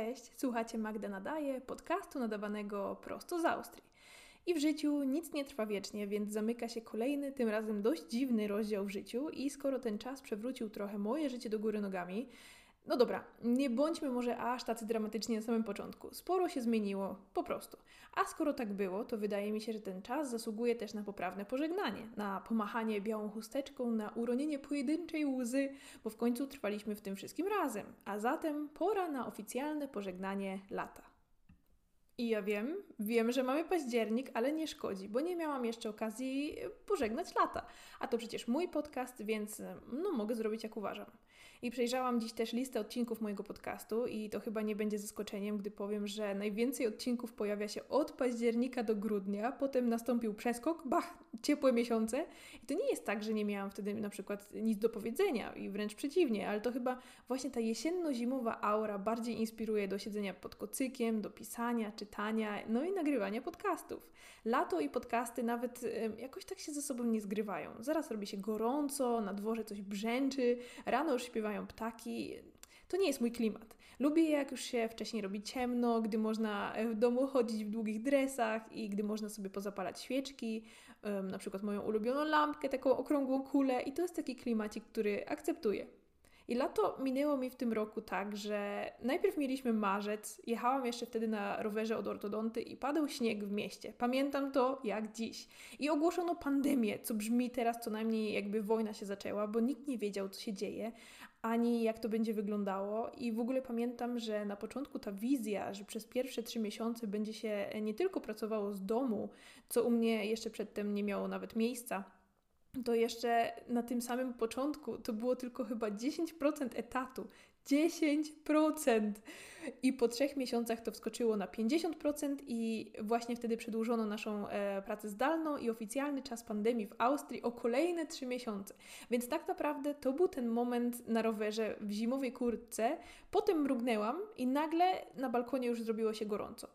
Cześć, słuchacie Magda Nadaje, podcastu nadawanego prosto z Austrii. I w życiu nic nie trwa wiecznie, więc zamyka się kolejny, tym razem dość dziwny rozdział w życiu i skoro ten czas przewrócił trochę moje życie do góry nogami, no dobra, nie bądźmy może aż tacy dramatyczni na samym początku. Sporo się zmieniło, po prostu. A skoro tak było, to wydaje mi się, że ten czas zasługuje też na poprawne pożegnanie, na pomachanie białą chusteczką, na uronienie pojedynczej łzy, bo w końcu trwaliśmy w tym wszystkim razem. A zatem pora na oficjalne pożegnanie lata. I ja wiem, wiem, że mamy październik, ale nie szkodzi, bo nie miałam jeszcze okazji pożegnać lata. A to przecież mój podcast, więc no mogę zrobić jak uważam. I przejrzałam dziś też listę odcinków mojego podcastu i to chyba nie będzie zaskoczeniem, gdy powiem, że najwięcej odcinków pojawia się od października do grudnia, potem nastąpił przeskok, bach, ciepłe miesiące. I to nie jest tak, że nie miałam wtedy na przykład nic do powiedzenia i wręcz przeciwnie, ale to chyba właśnie ta jesienno-zimowa aura bardziej inspiruje do siedzenia pod kocykiem, do pisania, czytania, no i nagrywania podcastów. Lato i podcasty nawet jakoś tak się ze sobą nie zgrywają. Zaraz robi się gorąco, na dworze coś brzęczy, rano już śpiewa śpiewają ptaki. To nie jest mój klimat. Lubię, jak już się wcześniej robi ciemno, gdy można w domu chodzić w długich dresach i gdy można sobie pozapalać świeczki, na przykład moją ulubioną lampkę, taką okrągłą kulę, i to jest taki klimacik, który akceptuję. I lato minęło mi w tym roku tak, że najpierw mieliśmy marzec, jechałam jeszcze wtedy na rowerze od ortodonty i padał śnieg w mieście. Pamiętam to jak dziś. I ogłoszono pandemię, co brzmi teraz co najmniej jakby wojna się zaczęła, bo nikt nie wiedział, co się dzieje, ani jak to będzie wyglądało. I w ogóle pamiętam, że na początku ta wizja, że przez pierwsze trzy miesiące będzie się nie tylko pracowało z domu, co u mnie jeszcze przedtem nie miało nawet miejsca, to jeszcze na tym samym początku to było tylko chyba 10% etatu. 10%! I po trzech miesiącach to wskoczyło na 50% i właśnie wtedy przedłużono naszą e, pracę zdalną i oficjalny czas pandemii w Austrii o kolejne 3 miesiące. Więc tak naprawdę to był ten moment na rowerze w zimowej kurtce. Potem mrugnęłam i nagle na balkonie już zrobiło się gorąco.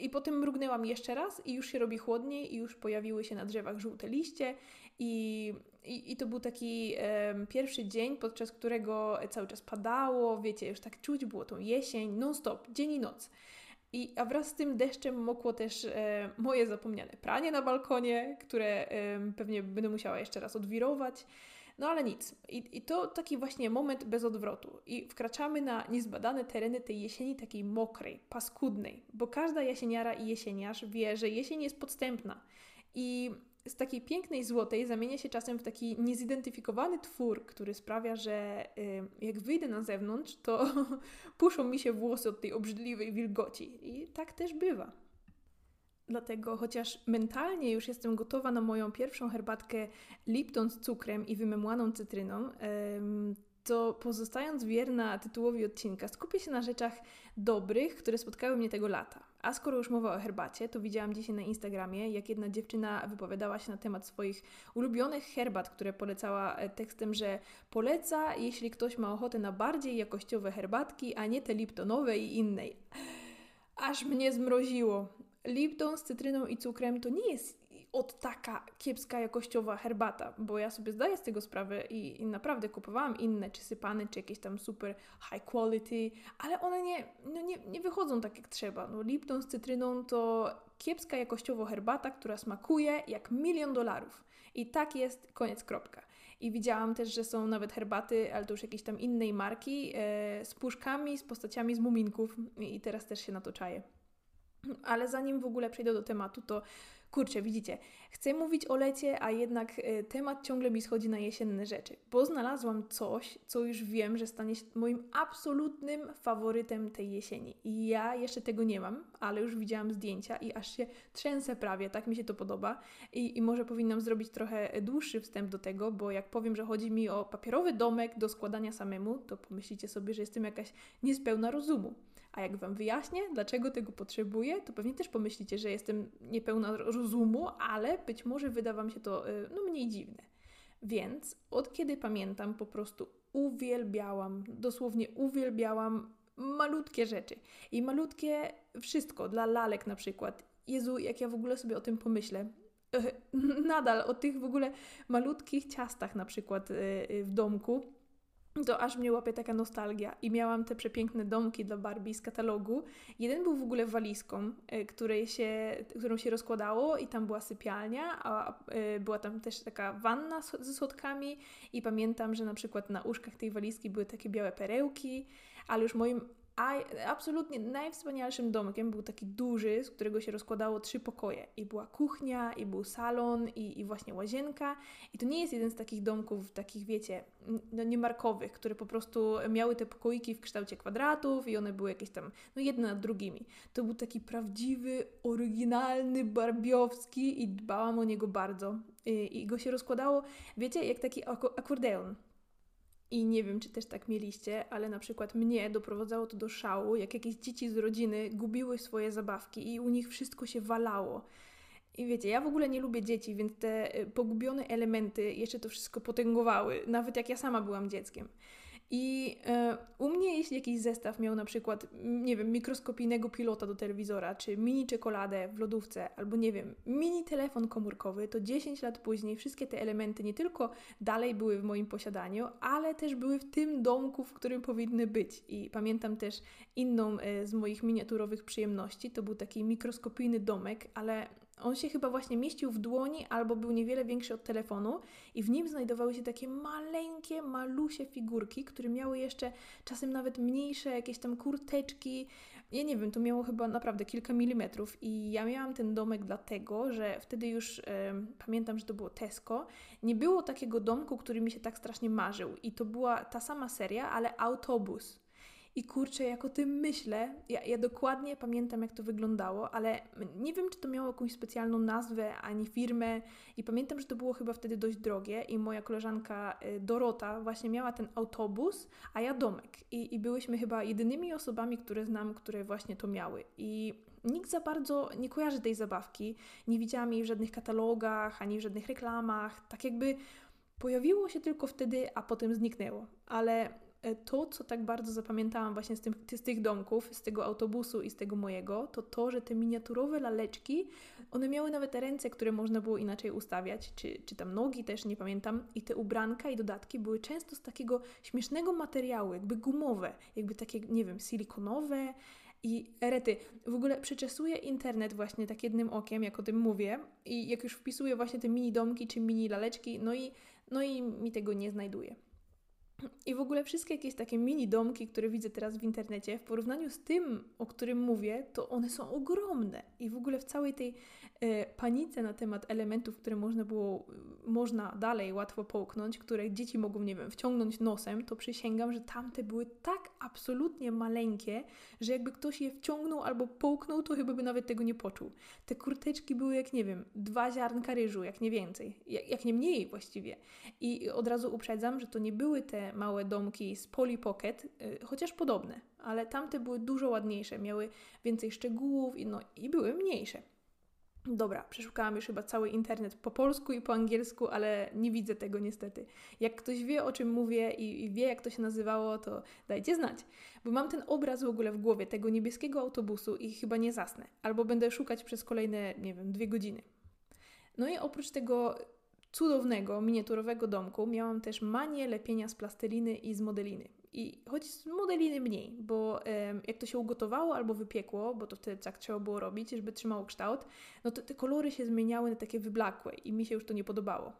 I potem mrugnęłam jeszcze raz i już się robi chłodniej i już pojawiły się na drzewach żółte liście i, i, i to był taki um, pierwszy dzień, podczas którego cały czas padało, wiecie, już tak czuć było tą jesień, non-stop, dzień i noc. I, a wraz z tym deszczem mokło też e, moje zapomniane pranie na balkonie, które e, pewnie będę musiała jeszcze raz odwirować. No ale nic. I, I to taki właśnie moment bez odwrotu. I wkraczamy na niezbadane tereny tej jesieni takiej mokrej, paskudnej, bo każda jesieniara i jesieniarz wie, że jesień jest podstępna. I z takiej pięknej złotej zamienia się czasem w taki niezidentyfikowany twór, który sprawia, że y, jak wyjdę na zewnątrz, to puszą mi się włosy od tej obrzydliwej wilgoci. I tak też bywa. Dlatego, chociaż mentalnie już jestem gotowa na moją pierwszą herbatkę Lipton z cukrem i wymemłaną cytryną, to pozostając wierna tytułowi odcinka, skupię się na rzeczach dobrych, które spotkały mnie tego lata. A skoro już mowa o herbacie, to widziałam dzisiaj na Instagramie, jak jedna dziewczyna wypowiadała się na temat swoich ulubionych herbat, które polecała e, tekstem, że poleca, jeśli ktoś ma ochotę na bardziej jakościowe herbatki, a nie te liptonowe i innej. Aż mnie zmroziło. Lipton z cytryną i cukrem to nie jest od taka kiepska jakościowa herbata, bo ja sobie zdaję z tego sprawę i, i, naprawdę kupowałam inne, czy sypane, czy jakieś tam super high quality, ale one nie, no nie, nie wychodzą tak jak trzeba. No, Lipton z cytryną to kiepska jakościowo herbata, która smakuje jak milion dolarów. I tak jest, koniec, kropka. I widziałam też, że są nawet herbaty, ale to już jakiejś tam innej marki, e, z puszkami, z postaciami z muminków i teraz też się na to czaję. Ale zanim w ogóle przejdę do tematu, to kurczę, widzicie, chcę mówić o lecie, a jednak e, temat ciągle mi schodzi na jesienne rzeczy, bo znalazłam coś, co już wiem, że stanie się moim absolutnym faworytem tej jesieni. I ja jeszcze tego nie mam, ale już widziałam zdjęcia i aż się trzęsę prawie, tak mi się to podoba. I, i może powinnam zrobić trochę dłuższy wstęp do tego, bo jak powiem, że chodzi mi o papierowy domek do składania samemu, to pomyślicie sobie, że jestem jakaś niespełna rozumu. A jak Wam wyjaśnię, dlaczego tego potrzebuję, to pewnie też pomyślicie, że jestem niepełna rozumu, ale być może wyda Wam się to y, no, mniej dziwne. Więc od kiedy pamiętam, po prostu uwielbiałam, dosłownie uwielbiałam malutkie rzeczy. I malutkie wszystko, dla lalek na przykład. Jezu, jak ja w ogóle sobie o tym pomyślę, nadal o tych w ogóle malutkich ciastach na przykład y, y, w domku, to aż mnie łapie taka nostalgia. I miałam te przepiękne domki dla Barbie z katalogu. Jeden był w ogóle walizką, e, której się, którą się rozkładało i tam była sypialnia, a e, była tam też taka wanna ze schodkami i pamiętam, że na przykład na uszkach tej walizki były takie białe perełki, ale już moim a absolutnie najwspanialszym domkiem był taki duży, z którego się rozkładało trzy pokoje. I była kuchnia, i był salon, i, i właśnie łazienka. I to nie jest jeden z takich domków, takich wiecie, no niemarkowych, które po prostu miały te pokoiki w kształcie kwadratów i one były jakieś tam, no jedne nad drugimi. To był taki prawdziwy, oryginalny, barbiowski i dbałam o niego bardzo. I, i go się rozkładało, wiecie, jak taki akordeon. I nie wiem, czy też tak mieliście, ale na przykład mnie doprowadzało to do szału, jak jakieś dzieci z rodziny gubiły swoje zabawki i u nich wszystko się walało. I wiecie, ja w ogóle nie lubię dzieci, więc te y, pogubione elementy jeszcze to wszystko potęgowały, nawet jak ja sama byłam dzieckiem. I e, u mnie, jeśli jakiś zestaw miał na przykład, nie wiem, mikroskopijnego pilota do telewizora, czy mini czekoladę w lodówce, albo nie wiem, mini telefon komórkowy, to 10 lat później wszystkie te elementy nie tylko dalej były w moim posiadaniu, ale też były w tym domku, w którym powinny być. I pamiętam też inną e, z moich miniaturowych przyjemności, to był taki mikroskopijny domek, ale on się chyba właśnie mieścił w dłoni albo był niewiele większy od telefonu i w nim znajdowały się takie maleńkie, malusie figurki, które miały jeszcze czasem nawet mniejsze jakieś tam kurteczki. Ja nie wiem, to miało chyba naprawdę kilka milimetrów i ja miałam ten domek dlatego, że wtedy już pamiętam, że to było Tesco. Nie było takiego domku, który mi się tak strasznie marzył i to była ta sama seria, ale autobus. I kurczę, jak o tym myślę, ja, ja, dokładnie pamiętam, jak to wyglądało, ale nie wiem, czy to miało jakąś specjalną nazwę ani firmę. I pamiętam, że to było chyba wtedy dość drogie. I moja koleżanka y, Dorota właśnie miała ten autobus, a ja domek. I, i byłyśmy chyba jedynymi osobami, które znam, które właśnie to miały. I nikt za bardzo nie kojarzy tej zabawki. Nie widziałam jej w żadnych katalogach ani w żadnych reklamach. Tak jakby pojawiło się tylko wtedy, a potem zniknęło. Ale to, co tak bardzo zapamiętałam właśnie z, tym, z tych domków, z tego autobusu i z tego mojego, to to, że te miniaturowe laleczki, one miały nawet ręce, które można było inaczej ustawiać, czy, czy tam nogi też, nie pamiętam. I te ubranka i dodatki były często z takiego śmiesznego materiału, jakby gumowe, jakby takie, nie wiem, silikonowe, i rety, w ogóle przeczesuję internet właśnie tak jednym okiem, jak o tym mówię, i jak już wpisuję właśnie te mini domki czy mini laleczki, no i, no i mi tego nie znajduję. I w ogóle wszystkie jakieś takie mini domki, które widzę teraz w internecie, w porównaniu z tym, o którym mówię, to one są ogromne. I w ogóle w całej tej e, panice na temat elementów, które można było, można dalej łatwo połknąć, które dzieci mogą, nie wiem, wciągnąć nosem, to przysięgam, że tamte były tak absolutnie maleńkie, że jakby ktoś je wciągnął albo połknął, to chyba by nawet tego nie poczuł. Te kurteczki były jak, nie wiem, dwa ziarnka ryżu, jak nie więcej, jak, jak nie mniej właściwie. I od razu uprzedzam, że to nie były te małe domki z Polly Pocket, y, chociaż podobne, ale tamte były dużo ładniejsze, miały więcej szczegółów i, no, i były mniejsze. Dobra, przeszukałam już chyba cały internet po polsku i po angielsku, ale nie widzę tego niestety. Jak ktoś wie o czym mówię i, i, wie jak to się nazywało, to dajcie znać. Bo mam ten obraz w ogóle w głowie tego niebieskiego autobusu i chyba nie zasnę. Albo będę szukać przez kolejne, nie wiem, dwie godziny. No i oprócz tego cudownego, miniaturowego domku miałam też manię lepienia z plasteliny i z modeliny. I choć z modeliny mniej, bo um, jak to się ugotowało albo wypiekło, bo to wtedy tak trzeba było robić, żeby trzymało kształt, no to te kolory się zmieniały na takie wyblakłe i mi się już to nie podobało.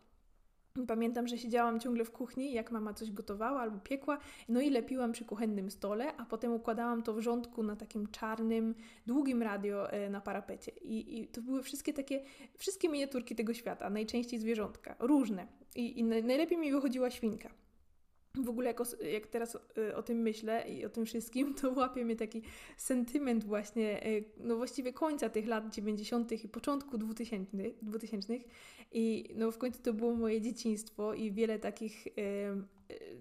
Pamiętam, że siedziałam ciągle w kuchni, jak mama coś gotowała albo piekła, no i lepiłam przy kuchennym stole, a potem układałam to w rządku na takim czarnym, długim radio e, na parapecie. I, i to były wszystkie takie, wszystkie miniaturki tego świata, najczęściej zwierzątka, różne. I, i najlepiej mi wychodziła świnka w ogóle jak, o, jak teraz y, o tym myślę i o tym wszystkim, to łapie mnie taki sentyment właśnie, y, no właściwie końca tych lat 90. i początku 2000, 2000 i no w końcu to było moje dzieciństwo i wiele takich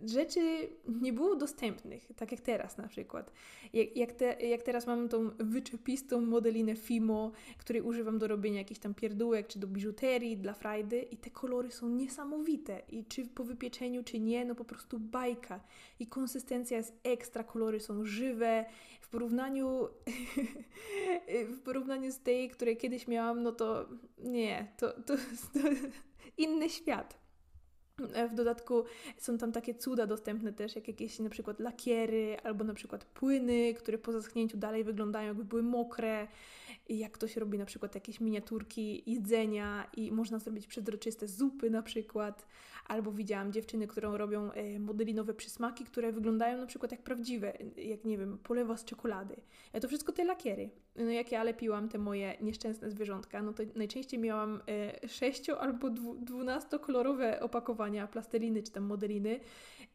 rzeczy nie było dostępnych, tak jak teraz na przykład. Jak, jak, te, jak teraz mam tą wyczepistą modelinę Fimo, której używam do robienia jakichś tam pierdółek, czy do biżuterii, dla frajdy i te kolory są niesamowite i czy po wypieczeniu, czy nie, no po prostu bajka. I konsystencja jest ekstra, kolory są żywe. W porównaniu w porównaniu z tej, której kiedyś miałam, no to nie, to, to, to inny świat. W dodatku są tam takie cuda dostępne też, jak jakieś na przykład lakiery albo na przykład płyny, które po zaschnięciu dalej wyglądają jakby były mokre jak ktoś robi na przykład jakieś miniaturki jedzenia i można zrobić przezroczyste zupy na przykład, albo widziałam dziewczyny, które robią e, modelinowe przysmaki, które wyglądają na przykład jak prawdziwe, jak nie wiem, polewa z czekolady. A to wszystko te lakiery. No jak ja lepiłam te moje nieszczęsne zwierzątka, no to najczęściej miałam e, sześcio albo dwunastokolorowe opakowania plasteliny czy tam modeliny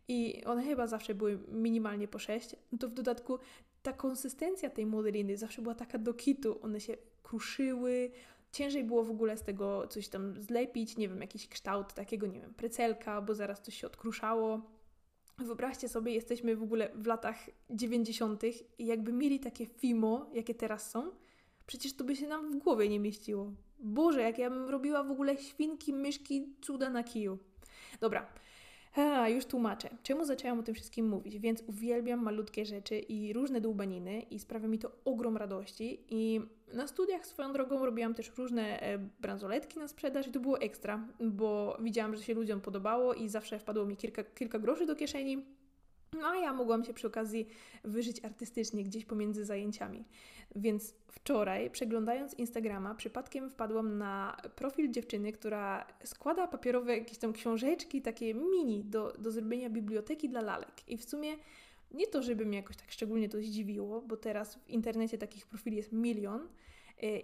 i one chyba zawsze były minimalnie po sześć. No to w dodatku ta konsystencja tej modeliny zawsze była taka do kitu. One się kruszyły, ciężej było w ogóle z tego coś tam zlepić, nie wiem, jakiś kształt takiego, nie wiem, precelka, bo zaraz coś się odkruszało. Wyobraźcie sobie, jesteśmy w ogóle w latach 90. i jakby mieli takie FIMO, jakie teraz są, przecież to by się nam w głowie nie mieściło. Boże, jak ja bym robiła w ogóle świnki, myszki, cuda na kiju. Dobra, a, już tłumaczę. Czemu zaczęłam o tym wszystkim mówić? Więc uwielbiam malutkie rzeczy i różne dłubaniny i sprawia mi to ogrom radości. I na studiach swoją drogą robiłam też różne e, bransoletki na sprzedaż i to było ekstra, bo widziałam, że się ludziom podobało i zawsze wpadło mi kilka, kilka groszy do kieszeni no a ja mogłam się przy okazji wyżyć artystycznie gdzieś pomiędzy zajęciami. Więc wczoraj, przeglądając Instagrama, przypadkiem wpadłam na profil dziewczyny, która składa papierowe jakieś tam książeczki, takie mini, do, do zrobienia biblioteki dla lalek. I w sumie nie to, żeby mnie jakoś tak szczególnie to zdziwiło, bo teraz w internecie takich profili jest milion,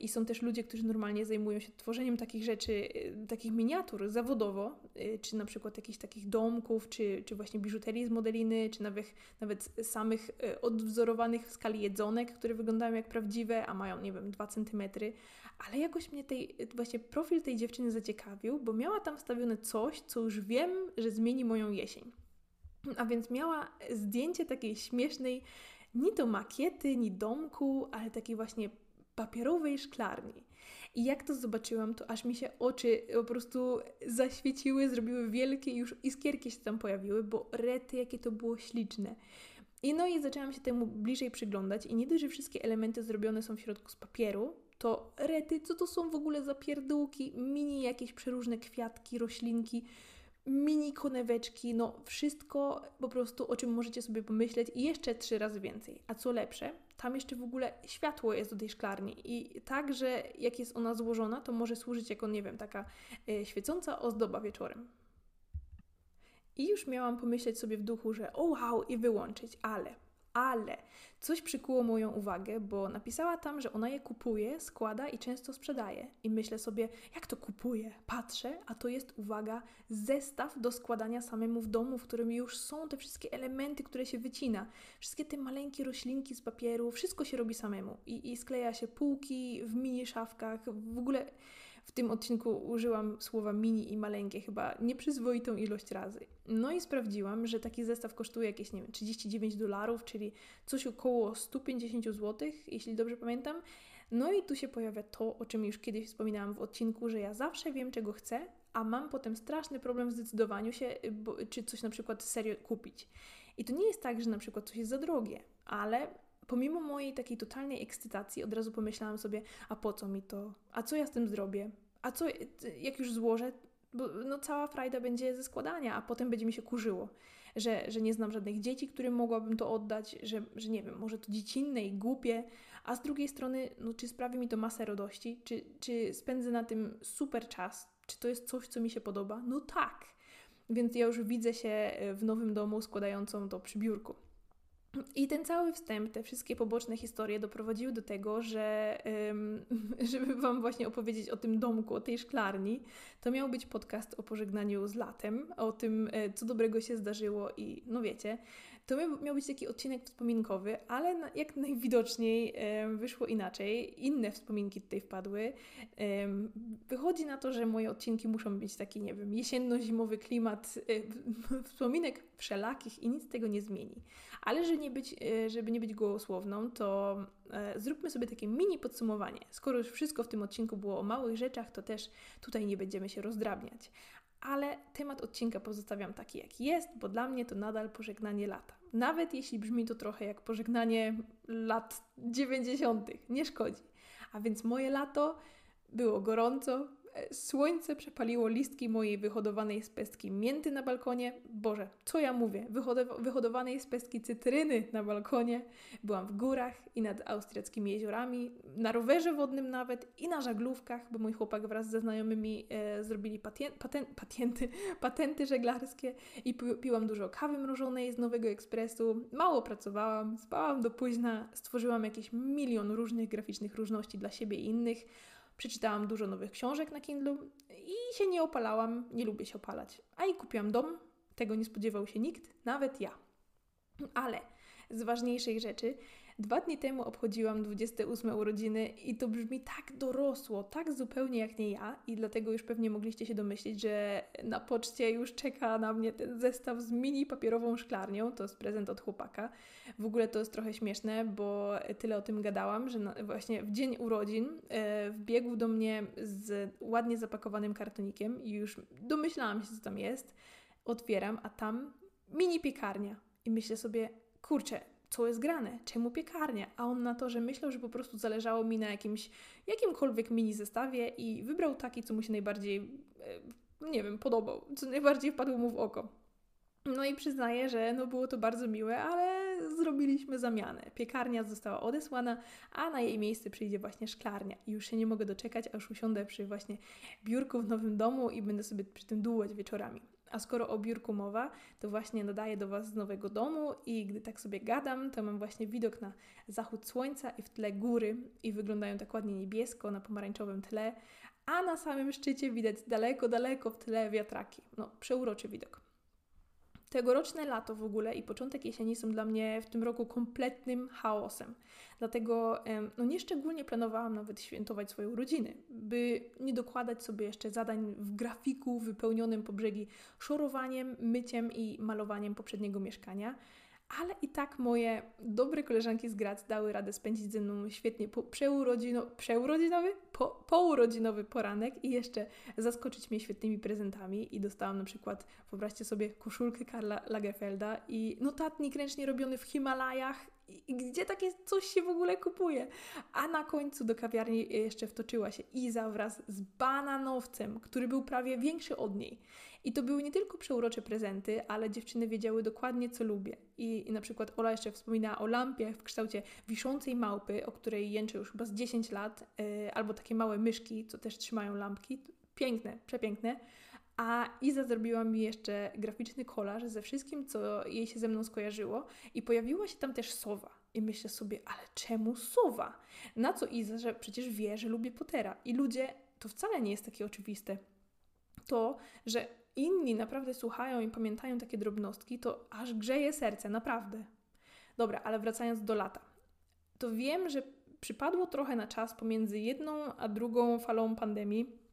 I są też ludzie, którzy normalnie zajmują się tworzeniem takich rzeczy, e, takich miniatur zawodowo, e, czy na przykład jakichś takich domków, czy, czy właśnie biżuterii z modeliny, czy nawet, nawet samych odwzorowanych w skali jedzonek, które wyglądają jak prawdziwe, a mają, nie wiem, 2 cm. Ale jakoś mnie tej, właśnie profil tej dziewczyny zaciekawił, bo miała tam wstawione coś, co już wiem, że zmieni moją jesień. A więc miała zdjęcie takiej śmiesznej, ni to makiety, ni domku, ale takiej właśnie papierowej szklarni. I jak to zobaczyłam, to aż mi się oczy po prostu zaświeciły, zrobiły wielkie, już iskierki się tam pojawiły, bo rety, jakie to było śliczne. I no i zaczęłam się temu bliżej przyglądać i nie dość, że wszystkie elementy zrobione są w środku z papieru, to rety, co to są w ogóle za pierdółki, mini jakieś przeróżne kwiatki, roślinki, mini koneweczki, no wszystko po prostu, o czym możecie sobie pomyśleć i jeszcze trzy razy więcej. A co lepsze, tam jeszcze w ogóle światło jest do tej szklarni i tak, że jak jest ona złożona, to może służyć jako, nie wiem, taka y, świecąca ozdoba wieczorem. I już miałam pomyśleć sobie w duchu, że o wow, i wyłączyć, ale ale coś przykuło moją uwagę, bo napisała tam, że ona je kupuje, składa i często sprzedaje. I myślę sobie, jak to kupuje? Patrzę, a to jest, uwaga, zestaw do składania samemu w domu, w którym już są te wszystkie elementy, które się wycina. Wszystkie te maleńkie roślinki z papieru, wszystko się robi samemu. I, i skleja się półki w mini szafkach, w ogóle w tym odcinku użyłam słowa mini i maleńkie chyba nieprzyzwoitą ilość razy. No i sprawdziłam, że taki zestaw kosztuje jakieś, nie wiem, 39 dolarów, czyli coś około 150 zł, jeśli dobrze pamiętam. No i tu się pojawia to, o czym już kiedyś wspominałam w odcinku, że ja zawsze wiem, czego chcę, a mam potem straszny problem w zdecydowaniu się, bo, czy coś na przykład serio kupić. I to nie jest tak, że na przykład coś jest za drogie, ale pomimo mojej takiej totalnej ekscytacji, od razu pomyślałam sobie, a po co mi to? A co ja z tym zrobię? A co, jak już złożę, bo no, cała frajda będzie ze składania, a potem będzie mi się kurzyło, że, że nie znam żadnych dzieci, którym mogłabym to oddać, że, że nie wiem, może to dziecinne i głupie, a z drugiej strony, no, czy sprawi mi to masę radości, czy, czy spędzę na tym super czas, czy to jest coś, co mi się podoba? No tak. Więc ja już widzę się w nowym domu składającą to przy biurku. I ten cały wstęp, te wszystkie poboczne historie doprowadziły do tego, że żeby Wam właśnie opowiedzieć o tym domku, o tej szklarni, to miał być podcast o pożegnaniu z latem, o tym, e, co dobrego się zdarzyło i no wiecie, to miał, być taki odcinek wspominkowy, ale jak najwidoczniej wyszło inaczej. Inne wspominki tutaj wpadły. Wychodzi na to, że moje odcinki muszą być taki, nie wiem, jesienno-zimowy klimat e, wspominek wszelakich i nic tego nie zmieni. Ale żeby nie być, e, żeby nie być gołosłowną, to e, zróbmy sobie takie mini podsumowanie. Skoro już wszystko w tym odcinku było o małych rzeczach, to też tutaj nie będziemy się rozdrabniać ale temat odcinka pozostawiam taki, jaki jest, bo dla mnie to nadal pożegnanie lata. Nawet jeśli brzmi to trochę jak pożegnanie lat 90., nie szkodzi. A więc moje lato było gorąco, Słońce przepaliło listki mojej wyhodowanej z pestki mięty na balkonie. Boże, co ja mówię? Wyhodow wyhodowanej z pestki cytryny na balkonie. Byłam w górach i nad austriackimi jeziorami, na rowerze wodnym nawet i na żaglówkach, bo mój chłopak wraz ze znajomymi e, zrobili patien paten patenty, patenty żeglarskie i pi piłam dużo kawy mrożonej z Nowego Ekspresu. Mało pracowałam, spałam do późna, stworzyłam jakiś milion różnych graficznych różności dla siebie i innych. Przeczytałam dużo nowych książek na Kindle i się nie opalałam, nie lubię się opalać. A i kupiłam dom, tego nie spodziewał się nikt, nawet ja. Ale z ważniejszych rzeczy Dwa dni temu obchodziłam 28 urodziny i to brzmi tak dorosło, tak zupełnie jak nie ja i dlatego już pewnie mogliście się domyślić, że na poczcie już czeka na mnie ten zestaw z mini papierową szklarnią, to jest prezent od chłopaka. W ogóle to jest trochę śmieszne, bo tyle o tym gadałam, że właśnie w dzień urodzin e, wbiegł do mnie z ładnie zapakowanym kartonikiem i już domyślałam się, co tam jest. Otwieram, a tam mini piekarnia. I myślę sobie, kurczę, co jest grane, czemu piekarnia, a on na to, że myślał, że po prostu zależało mi na jakimś, jakimkolwiek mini zestawie i wybrał taki, co mu się najbardziej, e, nie wiem, podobał, co najbardziej wpadło mu w oko. No i przyznaję, że no było to bardzo miłe, ale zrobiliśmy zamianę. Piekarnia została odesłana, a na jej miejsce przyjdzie właśnie szklarnia. I już się nie mogę doczekać, aż usiądę przy właśnie biurku w nowym domu i będę sobie przy tym dłułać wieczorami. A skoro o biurku mowa, to właśnie nadaję do Was z nowego domu i gdy tak sobie gadam, to mam właśnie widok na zachód słońca i w tle góry i wyglądają tak ładnie niebiesko na pomarańczowym tle, a na samym szczycie widać daleko, daleko w tle wiatraki. No, przeuroczy widok. Tegoroczne lato w ogóle i początek jesieni są dla mnie w tym roku kompletnym chaosem. Dlatego no, nieszczególnie planowałam nawet świętować swoje urodziny, by nie dokładać sobie jeszcze zadań w grafiku wypełnionym po brzegi szorowaniem, myciem i malowaniem poprzedniego mieszkania ale i tak moje dobre koleżanki z Grac dały radę spędzić ze mną świetnie po przeurodzino, przeurodzinowy, po, pourodzinowy poranek i jeszcze zaskoczyć mnie świetnymi prezentami i dostałam na przykład, wyobraźcie sobie, koszulkę Karla Lagerfelda i notatnik ręcznie robiony w Himalajach i gdzie takie coś się w ogóle kupuje? A na końcu do kawiarni jeszcze wtoczyła się Iza wraz z bananowcem, który był prawie większy od niej. I to były nie tylko przeurocze prezenty, ale dziewczyny wiedziały dokładnie, co lubię. I, i na przykład Ola jeszcze wspominała o lampie w kształcie wiszącej małpy, o której jęczę już chyba z 10 lat, yy, albo takie małe myszki, co też trzymają lampki. Piękne, przepiękne. A Iza zrobiła mi jeszcze graficzny kolaż ze wszystkim, co jej się ze mną skojarzyło, i pojawiła się tam też sowa. I myślę sobie, ale czemu sowa? Na co Iza, że przecież wie, że lubię Pottera. I ludzie, to wcale nie jest takie oczywiste. To, że inni naprawdę słuchają i pamiętają takie drobnostki, to aż grzeje serce, naprawdę. Dobra, ale wracając do lata. To wiem, że przypadło trochę na czas pomiędzy jedną a drugą falą pandemii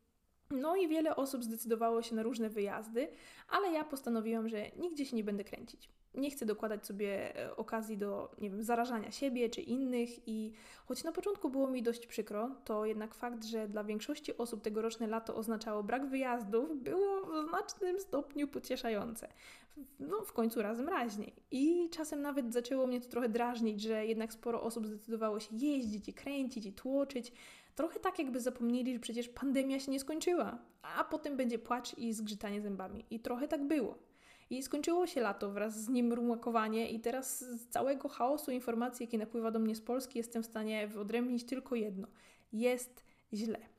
no i wiele osób zdecydowało się na różne wyjazdy, ale ja postanowiłam, że nigdzie się nie będę kręcić. Nie chcę dokładać sobie e, okazji do, nie wiem, zarażania siebie czy innych i choć na początku było mi dość przykro, to jednak fakt, że dla większości osób tegoroczne lato oznaczało brak wyjazdów, było w znacznym stopniu pocieszające. No, w końcu razem raźniej. I czasem nawet zaczęło mnie to trochę drażnić, że jednak sporo osób zdecydowało się jeździć i kręcić i tłoczyć, Trochę tak, jakby zapomnieli, że przecież pandemia się nie skończyła, a potem będzie płacz i zgrzytanie zębami. I trochę tak było. I skończyło się lato wraz z nim rumakowanie i teraz z całego chaosu informacji, jaki napływa do mnie z Polski, jestem w stanie wyodrębnić tylko jedno. Jest źle.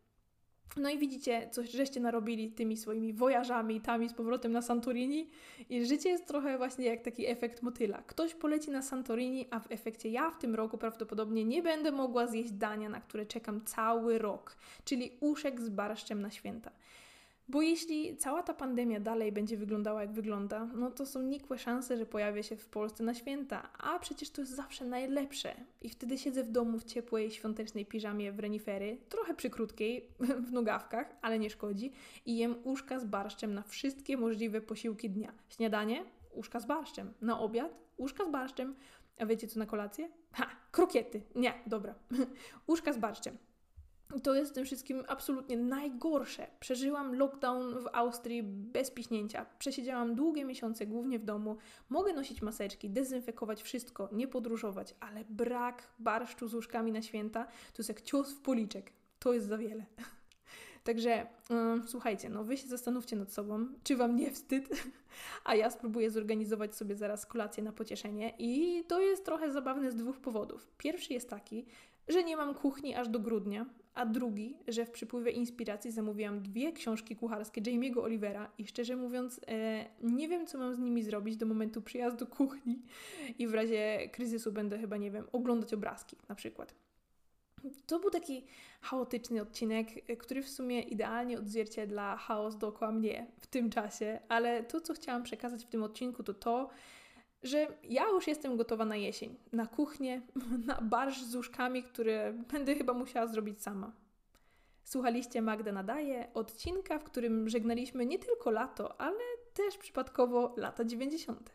No i widzicie, coś żeście narobili tymi swoimi wojażami, tam i z powrotem na Santorini i życie jest trochę właśnie jak taki efekt motyla. Ktoś poleci na Santorini, a w efekcie ja w tym roku prawdopodobnie nie będę mogła zjeść dania, na które czekam cały rok, czyli uszek z barszczem na święta. Bo jeśli cała ta pandemia dalej będzie wyglądała jak wygląda, no to są nikłe szanse, że pojawia się w Polsce na święta, a przecież to jest zawsze najlepsze. I wtedy siedzę w domu w ciepłej, świątecznej piżamie w renifery, trochę przykrótkiej, w nogawkach, ale nie szkodzi, i jem uszka z barszczem na wszystkie możliwe posiłki dnia. Śniadanie? Uszka z barszczem. Na obiad? Uszka z barszczem. A wiecie co na kolację? Ha! Krokiety! Nie, dobra. uszka z barszczem. To jest w tym wszystkim absolutnie najgorsze. Przeżyłam lockdown w Austrii bez piśnięcia. Przesiedziałam długie miesiące głównie w domu. Mogę nosić maseczki, dezynfekować wszystko, nie podróżować, ale brak barszczu z łóżkami na święta to jest jak cios w policzek. To jest za wiele. Także um, słuchajcie, no wy się zastanówcie nad sobą, czy wam nie wstyd, a ja spróbuję zorganizować sobie zaraz kolację na pocieszenie i to jest trochę zabawne z dwóch powodów. Pierwszy jest taki, że nie mam kuchni aż do grudnia, a drugi, że w przypływie inspiracji zamówiłam dwie książki kucharskie Jamie'ego Olivera i szczerze mówiąc e, nie wiem, co mam z nimi zrobić do momentu przyjazdu kuchni i w razie kryzysu będę chyba, nie wiem, oglądać obrazki na przykład. To był taki chaotyczny odcinek, który w sumie idealnie odzwierciedla chaos dookoła mnie w tym czasie, ale to, co chciałam przekazać w tym odcinku, to to, że ja już jestem gotowa na jesień, na kuchnię, na barsz z łóżkami, które będę chyba musiała zrobić sama. Słuchaliście Magda Nadaje, odcinka, w którym żegnaliśmy nie tylko lato, ale też przypadkowo lata 90.